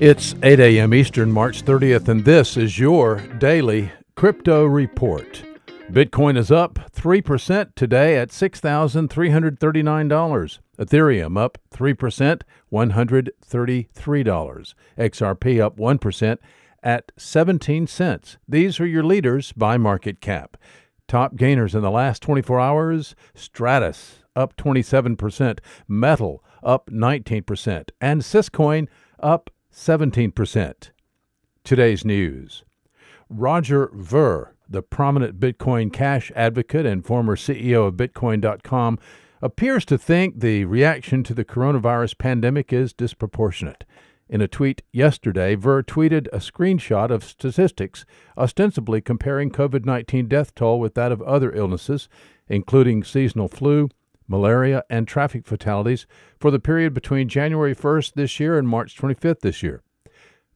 It's 8 a.m. Eastern, March 30th, and this is your daily crypto report. Bitcoin is up 3% today at $6,339. Ethereum up 3%, $133. XRP up 1% at 17 cents. These are your leaders by market cap. Top gainers in the last 24 hours Stratis up 27%, Metal up 19%, and Syscoin up 17%. Today's news Roger Ver, the prominent Bitcoin Cash advocate and former CEO of Bitcoin.com, appears to think the reaction to the coronavirus pandemic is disproportionate. In a tweet yesterday, Ver tweeted a screenshot of statistics ostensibly comparing COVID 19 death toll with that of other illnesses, including seasonal flu, malaria, and traffic fatalities for the period between January 1st this year and March 25th this year.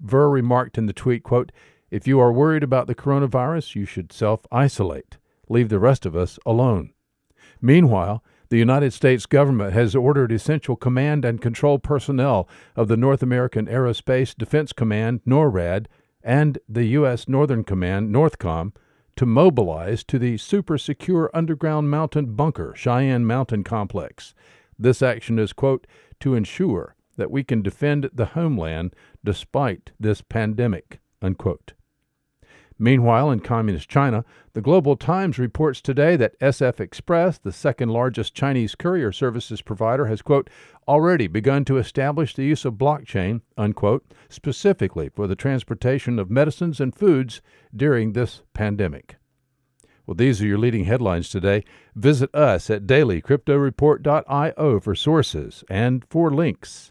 Ver remarked in the tweet, quote, If you are worried about the coronavirus, you should self isolate. Leave the rest of us alone. Meanwhile, the United States government has ordered essential command and control personnel of the North American Aerospace Defense Command, NORAD, and the U.S. Northern Command, NORTHCOM, to mobilize to the super secure underground mountain bunker, Cheyenne Mountain Complex. This action is, quote, to ensure that we can defend the homeland despite this pandemic, unquote. Meanwhile, in Communist China, the Global Times reports today that SF Express, the second largest Chinese courier services provider, has, quote, already begun to establish the use of blockchain, unquote, specifically for the transportation of medicines and foods during this pandemic. Well, these are your leading headlines today. Visit us at dailycryptoreport.io for sources and for links.